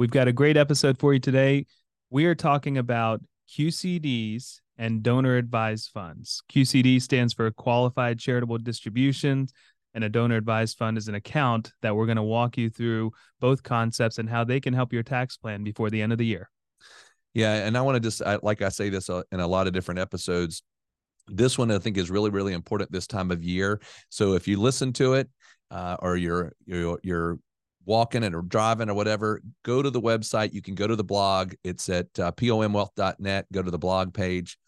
We've got a great episode for you today. We are talking about QCDs and donor advised funds. QCD stands for Qualified Charitable Distributions, and a donor advised fund is an account that we're going to walk you through both concepts and how they can help your tax plan before the end of the year. Yeah, and I want to just like I say this uh, in a lot of different episodes. This one I think is really really important this time of year. So if you listen to it uh, or you're you're you're walking and or driving or whatever, go to the website. You can go to the blog. It's at uh, pomwealth.net. Go to the blog page.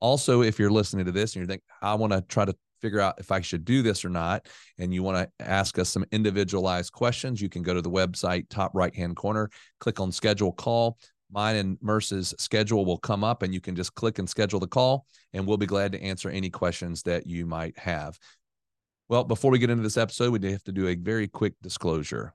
Also, if you're listening to this and you're think, I want to try to figure out if I should do this or not, and you want to ask us some individualized questions, you can go to the website, top right hand corner, click on schedule call. Mine and Murs's schedule will come up, and you can just click and schedule the call, and we'll be glad to answer any questions that you might have. Well, before we get into this episode, we have to do a very quick disclosure.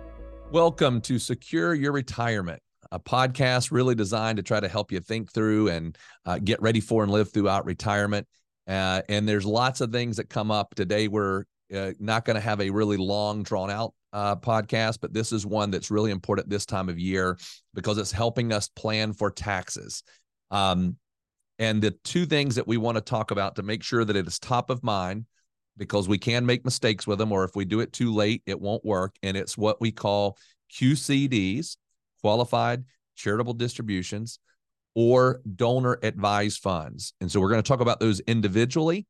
Welcome to Secure Your Retirement, a podcast really designed to try to help you think through and uh, get ready for and live throughout retirement. Uh, and there's lots of things that come up today. We're uh, not going to have a really long, drawn out uh, podcast, but this is one that's really important this time of year because it's helping us plan for taxes. Um, and the two things that we want to talk about to make sure that it is top of mind because we can make mistakes with them, or if we do it too late, it won't work. And it's what we call QCDs, qualified charitable distributions, or donor advised funds. And so we're going to talk about those individually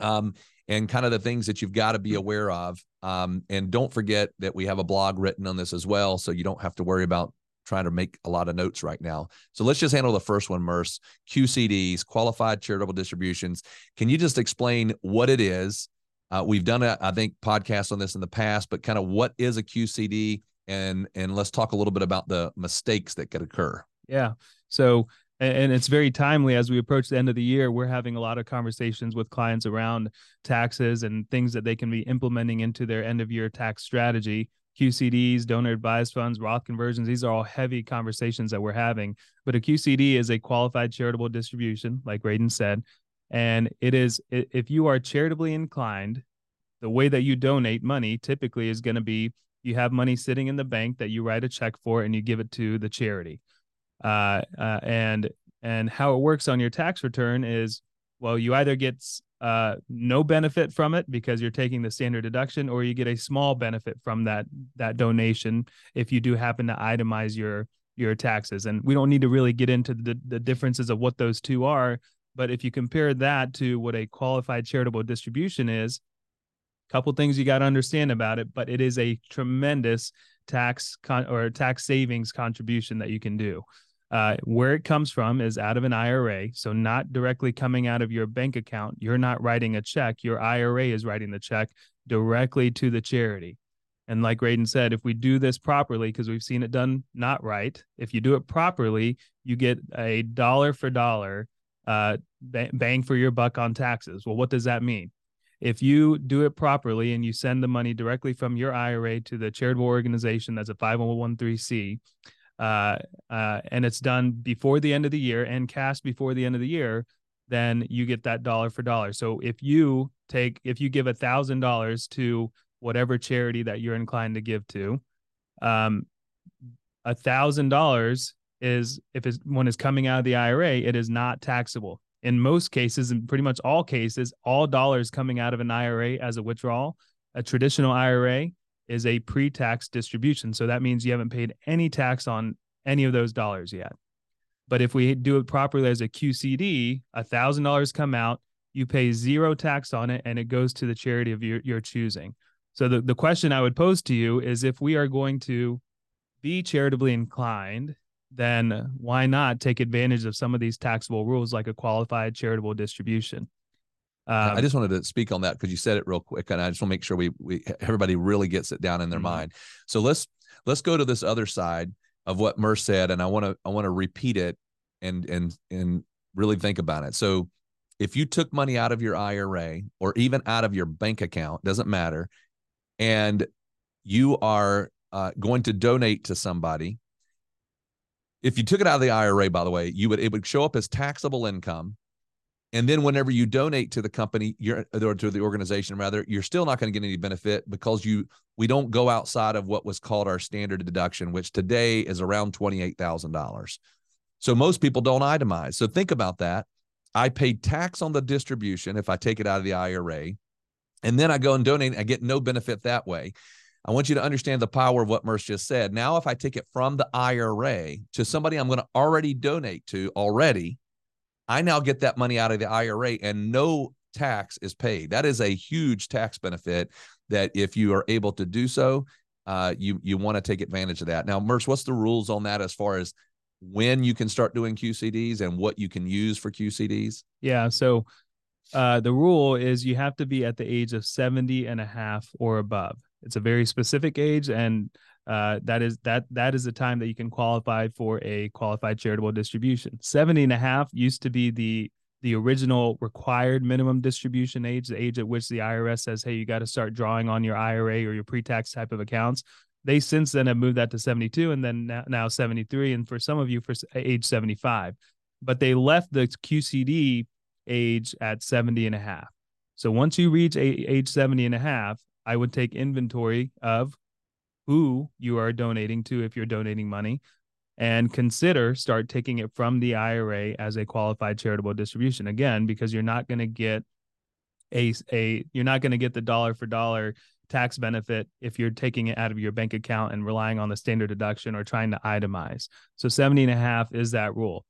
um, and kind of the things that you've got to be aware of. Um, and don't forget that we have a blog written on this as well. So you don't have to worry about trying to make a lot of notes right now. So let's just handle the first one, Murs. QCDs, qualified charitable distributions. Can you just explain what it is? Uh, we've done, a, I think, podcasts on this in the past, but kind of what is a QCD, and and let's talk a little bit about the mistakes that could occur. Yeah. So and it's very timely as we approach the end of the year we're having a lot of conversations with clients around taxes and things that they can be implementing into their end of year tax strategy QCDs, donor advised funds, Roth conversions. These are all heavy conversations that we're having. But a QCD is a qualified charitable distribution, like Radon said. And it is, if you are charitably inclined, the way that you donate money typically is going to be you have money sitting in the bank that you write a check for and you give it to the charity. Uh, uh, and and how it works on your tax return is well, you either get uh, no benefit from it because you're taking the standard deduction, or you get a small benefit from that that donation if you do happen to itemize your your taxes. And we don't need to really get into the, the differences of what those two are, but if you compare that to what a qualified charitable distribution is, a couple things you got to understand about it, but it is a tremendous tax con- or tax savings contribution that you can do. Uh, where it comes from is out of an IRA. So, not directly coming out of your bank account. You're not writing a check. Your IRA is writing the check directly to the charity. And like Radon said, if we do this properly, because we've seen it done not right, if you do it properly, you get a dollar for dollar uh, bang for your buck on taxes. Well, what does that mean? If you do it properly and you send the money directly from your IRA to the charitable organization that's a 501c, uh, uh, and it's done before the end of the year and cast before the end of the year, then you get that dollar for dollar. So if you take, if you give a thousand dollars to whatever charity that you're inclined to give to, um, a thousand dollars is if it's when it's coming out of the IRA, it is not taxable. In most cases, in pretty much all cases, all dollars coming out of an IRA as a withdrawal, a traditional IRA is a pre-tax distribution. So that means you haven't paid any tax on any of those dollars yet. But if we do it properly as a QCD, a thousand dollars come out, you pay zero tax on it, and it goes to the charity of your, your choosing. So the, the question I would pose to you is if we are going to be charitably inclined, then why not take advantage of some of these taxable rules like a qualified charitable distribution? Um, I just wanted to speak on that because you said it real quick, and I just want to make sure we we everybody really gets it down in their mm-hmm. mind. So let's let's go to this other side of what Murs said, and I want to I want to repeat it and and and really think about it. So if you took money out of your IRA or even out of your bank account, doesn't matter, and you are uh, going to donate to somebody. If you took it out of the IRA, by the way, you would it would show up as taxable income and then whenever you donate to the company, you're or to the organization rather, you're still not going to get any benefit because you we don't go outside of what was called our standard deduction, which today is around twenty-eight thousand dollars. So most people don't itemize. So think about that. I pay tax on the distribution if I take it out of the IRA, and then I go and donate. I get no benefit that way. I want you to understand the power of what Murs just said. Now, if I take it from the IRA to somebody I'm going to already donate to already, I now get that money out of the IRA and no tax is paid. That is a huge tax benefit that if you are able to do so, uh, you you want to take advantage of that. Now, Murs, what's the rules on that as far as when you can start doing QCDs and what you can use for QCDs? Yeah. So uh, the rule is you have to be at the age of 70 and a half or above. It's a very specific age and uh, that is that that is the time that you can qualify for a qualified charitable distribution. 70 and a half used to be the the original required minimum distribution age the age at which the irs says hey you got to start drawing on your ira or your pre-tax type of accounts. They since then have moved that to 72 and then now, now 73 and for some of you for age 75 but they left the qcd age at 70 and a half. So once you reach age 70 and a half i would take inventory of who you are donating to if you're donating money and consider start taking it from the IRA as a qualified charitable distribution again because you're not going to get a a you're not going to get the dollar for dollar tax benefit if you're taking it out of your bank account and relying on the standard deduction or trying to itemize. So 70 and a half is that rule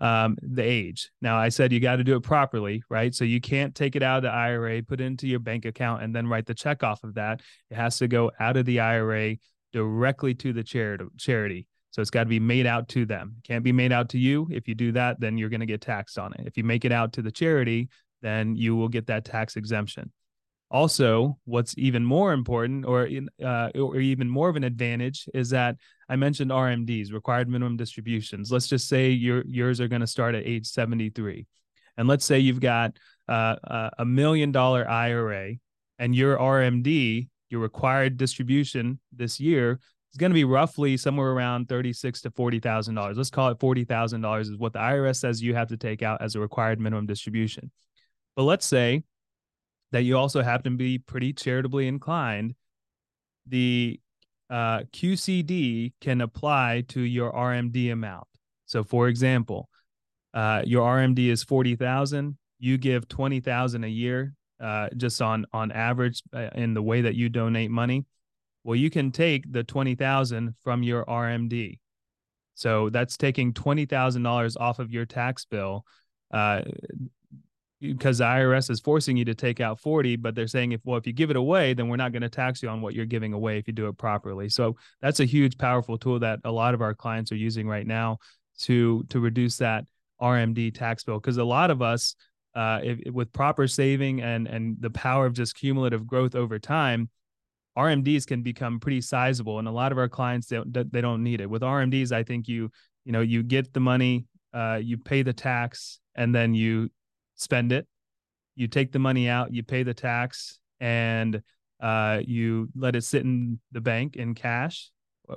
um, the age. Now, I said you got to do it properly, right? So you can't take it out of the IRA, put it into your bank account, and then write the check off of that. It has to go out of the IRA directly to the charity. charity. So it's got to be made out to them. It can't be made out to you. If you do that, then you're going to get taxed on it. If you make it out to the charity, then you will get that tax exemption. Also, what's even more important, or uh, or even more of an advantage, is that I mentioned RMDs, required minimum distributions. Let's just say your yours are going to start at age 73, and let's say you've got uh, a million dollar IRA, and your RMD, your required distribution this year, is going to be roughly somewhere around thirty-six to forty thousand dollars. Let's call it forty thousand dollars is what the IRS says you have to take out as a required minimum distribution. But let's say that you also happen to be pretty charitably inclined, the uh, QCD can apply to your RMD amount. So, for example, uh, your RMD is forty thousand. You give twenty thousand a year, uh, just on on average, uh, in the way that you donate money. Well, you can take the twenty thousand from your RMD. So that's taking twenty thousand dollars off of your tax bill. Uh, because the IRS is forcing you to take out 40, but they're saying if well, if you give it away, then we're not going to tax you on what you're giving away if you do it properly. So that's a huge, powerful tool that a lot of our clients are using right now to to reduce that RMD tax bill. Because a lot of us, uh, if, with proper saving and and the power of just cumulative growth over time, RMDs can become pretty sizable. And a lot of our clients they, they don't need it. With RMDs, I think you you know you get the money, uh, you pay the tax, and then you spend it. You take the money out, you pay the tax, and uh, you let it sit in the bank in cash,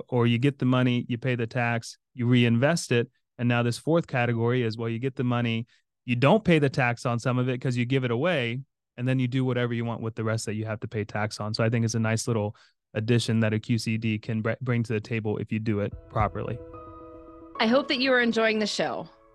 or you get the money, you pay the tax, you reinvest it. And now this fourth category is well, you get the money, you don't pay the tax on some of it because you give it away, and then you do whatever you want with the rest that you have to pay tax on. So I think it's a nice little addition that a QCD can bring to the table if you do it properly. I hope that you are enjoying the show.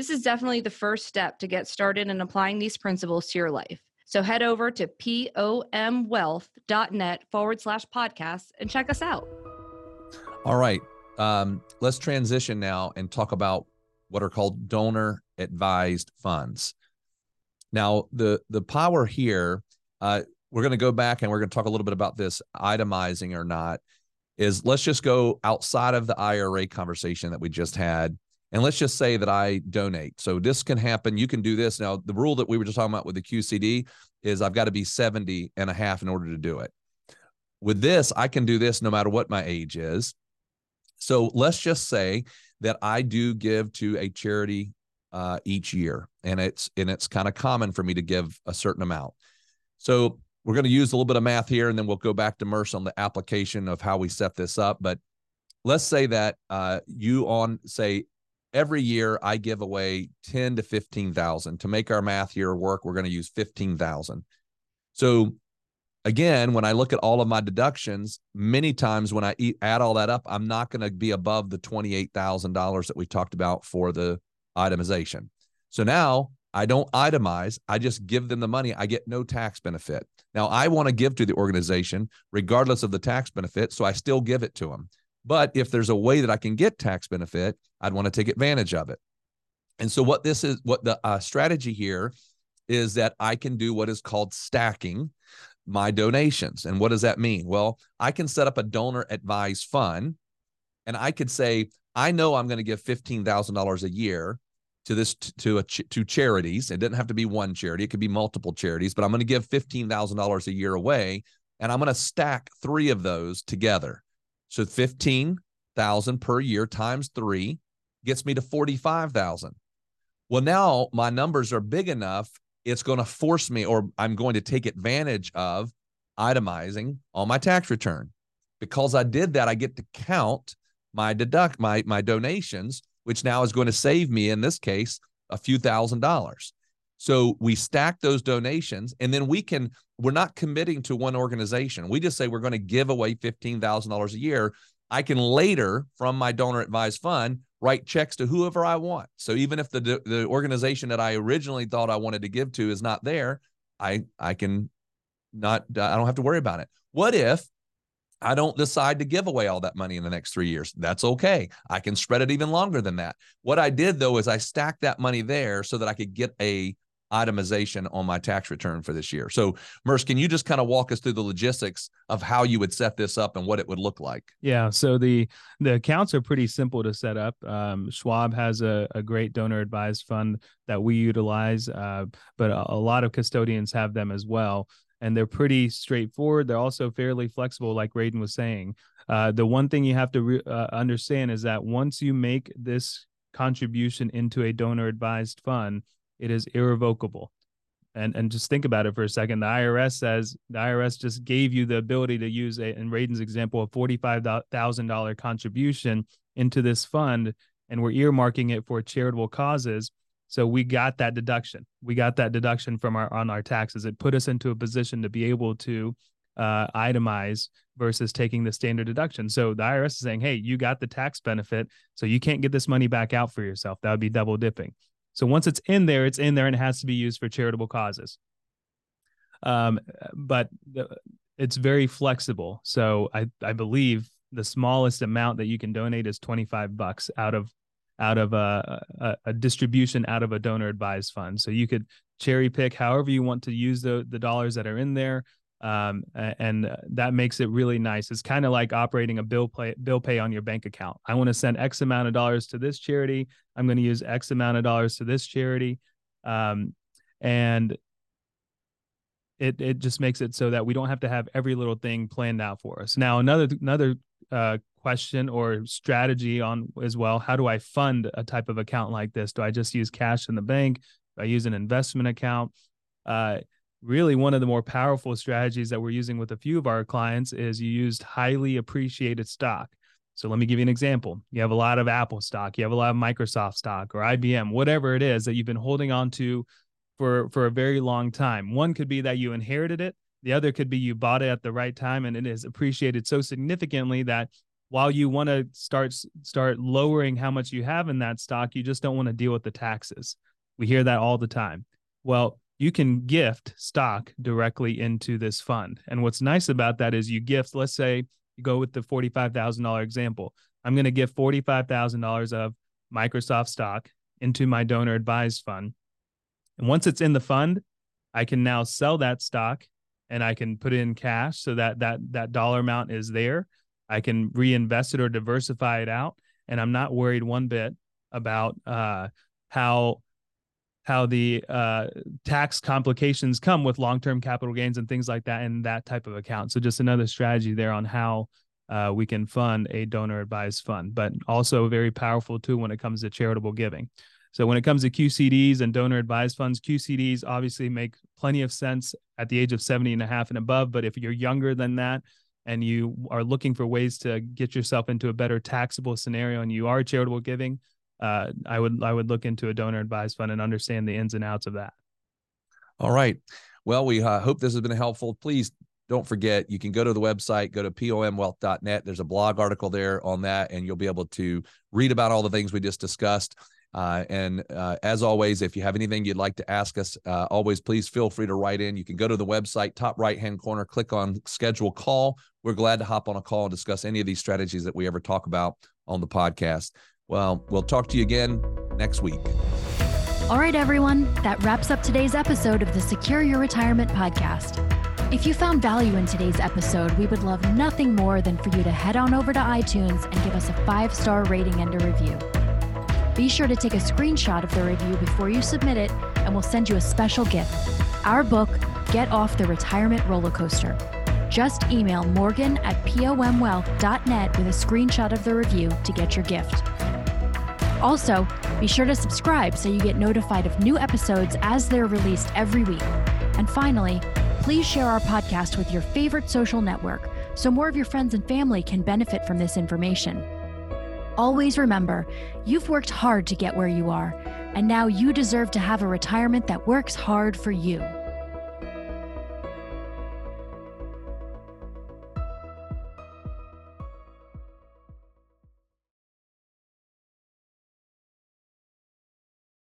this is definitely the first step to get started in applying these principles to your life. So head over to pomwealth.net forward slash podcast and check us out. All right. Um, let's transition now and talk about what are called donor advised funds. Now, the the power here, uh, we're going to go back and we're going to talk a little bit about this itemizing or not. Is let's just go outside of the IRA conversation that we just had and let's just say that I donate. So this can happen. You can do this. Now, the rule that we were just talking about with the QCD is I've got to be 70 and a half in order to do it. With this, I can do this no matter what my age is. So let's just say that I do give to a charity uh, each year, and it's and it's kind of common for me to give a certain amount. So we're going to use a little bit of math here, and then we'll go back to Murs on the application of how we set this up. But let's say that uh, you on say every year I give away 10 to 15,000 to make our math here work. We're going to use 15,000. So again, when I look at all of my deductions, many times when I eat, add all that up, I'm not going to be above the $28,000 that we talked about for the itemization. So now I don't itemize. I just give them the money. I get no tax benefit. Now I want to give to the organization regardless of the tax benefit. So I still give it to them. But if there's a way that I can get tax benefit, I'd want to take advantage of it. And so, what this is, what the uh, strategy here is that I can do what is called stacking my donations. And what does that mean? Well, I can set up a donor advised fund and I could say, I know I'm going to give $15,000 a year to this to a to charities. It doesn't have to be one charity; it could be multiple charities. But I'm going to give fifteen thousand dollars a year away, and I'm going to stack three of those together. So 15,000 per year times 3 gets me to 45,000. Well, now my numbers are big enough, it's going to force me or I'm going to take advantage of itemizing on my tax return. Because I did that, I get to count my deduct my my donations, which now is going to save me in this case a few thousand dollars. So we stack those donations and then we can, we're not committing to one organization. We just say we're going to give away $15,000 a year. I can later, from my donor advised fund, write checks to whoever I want. So even if the the organization that I originally thought I wanted to give to is not there, I I can not I don't have to worry about it. What if I don't decide to give away all that money in the next 3 years? That's okay. I can spread it even longer than that. What I did though is I stacked that money there so that I could get a itemization on my tax return for this year. So, Murs, can you just kind of walk us through the logistics of how you would set this up and what it would look like? Yeah. So the the accounts are pretty simple to set up. Um, Schwab has a, a great donor advised fund that we utilize, uh, but a, a lot of custodians have them as well. And they're pretty straightforward. They're also fairly flexible, like Radon was saying. Uh, the one thing you have to re- uh, understand is that once you make this contribution into a donor advised fund, it is irrevocable. And and just think about it for a second. The IRS says the IRS just gave you the ability to use a in Radon's example a forty five thousand dollar contribution into this fund, and we're earmarking it for charitable causes. So we got that deduction. We got that deduction from our on our taxes. It put us into a position to be able to uh, itemize versus taking the standard deduction. So the IRS is saying, "Hey, you got the tax benefit, so you can't get this money back out for yourself. That would be double dipping." So once it's in there, it's in there and it has to be used for charitable causes. Um, but the, it's very flexible. So I, I believe the smallest amount that you can donate is 25 bucks out of out of a, a, a distribution out of a donor advised fund. So you could cherry pick however you want to use the, the dollars that are in there um, and that makes it really nice. It's kind of like operating a bill pay bill pay on your bank account. I want to send X amount of dollars to this charity. I'm going to use X amount of dollars to this charity, um, and it it just makes it so that we don't have to have every little thing planned out for us. Now, another another uh, question or strategy on as well. How do I fund a type of account like this? Do I just use cash in the bank? Do I use an investment account? Uh, really one of the more powerful strategies that we're using with a few of our clients is you used highly appreciated stock. So let me give you an example. You have a lot of Apple stock, you have a lot of Microsoft stock or IBM, whatever it is that you've been holding on to for for a very long time. One could be that you inherited it. The other could be you bought it at the right time and it is appreciated so significantly that while you want to start start lowering how much you have in that stock, you just don't want to deal with the taxes. We hear that all the time. Well, you can gift stock directly into this fund. And what's nice about that is you gift, let's say you go with the $45,000 example. I'm going to give $45,000 of Microsoft stock into my donor advised fund. And once it's in the fund, I can now sell that stock and I can put in cash so that that that dollar amount is there. I can reinvest it or diversify it out, and I'm not worried one bit about uh, how how the uh, tax complications come with long-term capital gains and things like that in that type of account. So just another strategy there on how uh, we can fund a donor advised fund, but also very powerful too when it comes to charitable giving. So when it comes to QCDs and donor advised funds, QCDs obviously make plenty of sense at the age of 70 and a half and above. But if you're younger than that and you are looking for ways to get yourself into a better taxable scenario and you are charitable giving, uh, I would I would look into a donor advised fund and understand the ins and outs of that. All right. Well, we uh, hope this has been helpful. Please don't forget you can go to the website go to pomwealth.net there's a blog article there on that and you'll be able to read about all the things we just discussed uh, and uh, as always, if you have anything you'd like to ask us, uh, always please feel free to write in. You can go to the website, top right hand corner, click on schedule call. We're glad to hop on a call and discuss any of these strategies that we ever talk about on the podcast. Well, we'll talk to you again next week. All right, everyone, that wraps up today's episode of the Secure Your Retirement podcast. If you found value in today's episode, we would love nothing more than for you to head on over to iTunes and give us a five star rating and a review. Be sure to take a screenshot of the review before you submit it, and we'll send you a special gift our book, Get Off the Retirement Roller Coaster. Just email morgan at pomwealth.net with a screenshot of the review to get your gift. Also, be sure to subscribe so you get notified of new episodes as they're released every week. And finally, please share our podcast with your favorite social network so more of your friends and family can benefit from this information. Always remember, you've worked hard to get where you are, and now you deserve to have a retirement that works hard for you.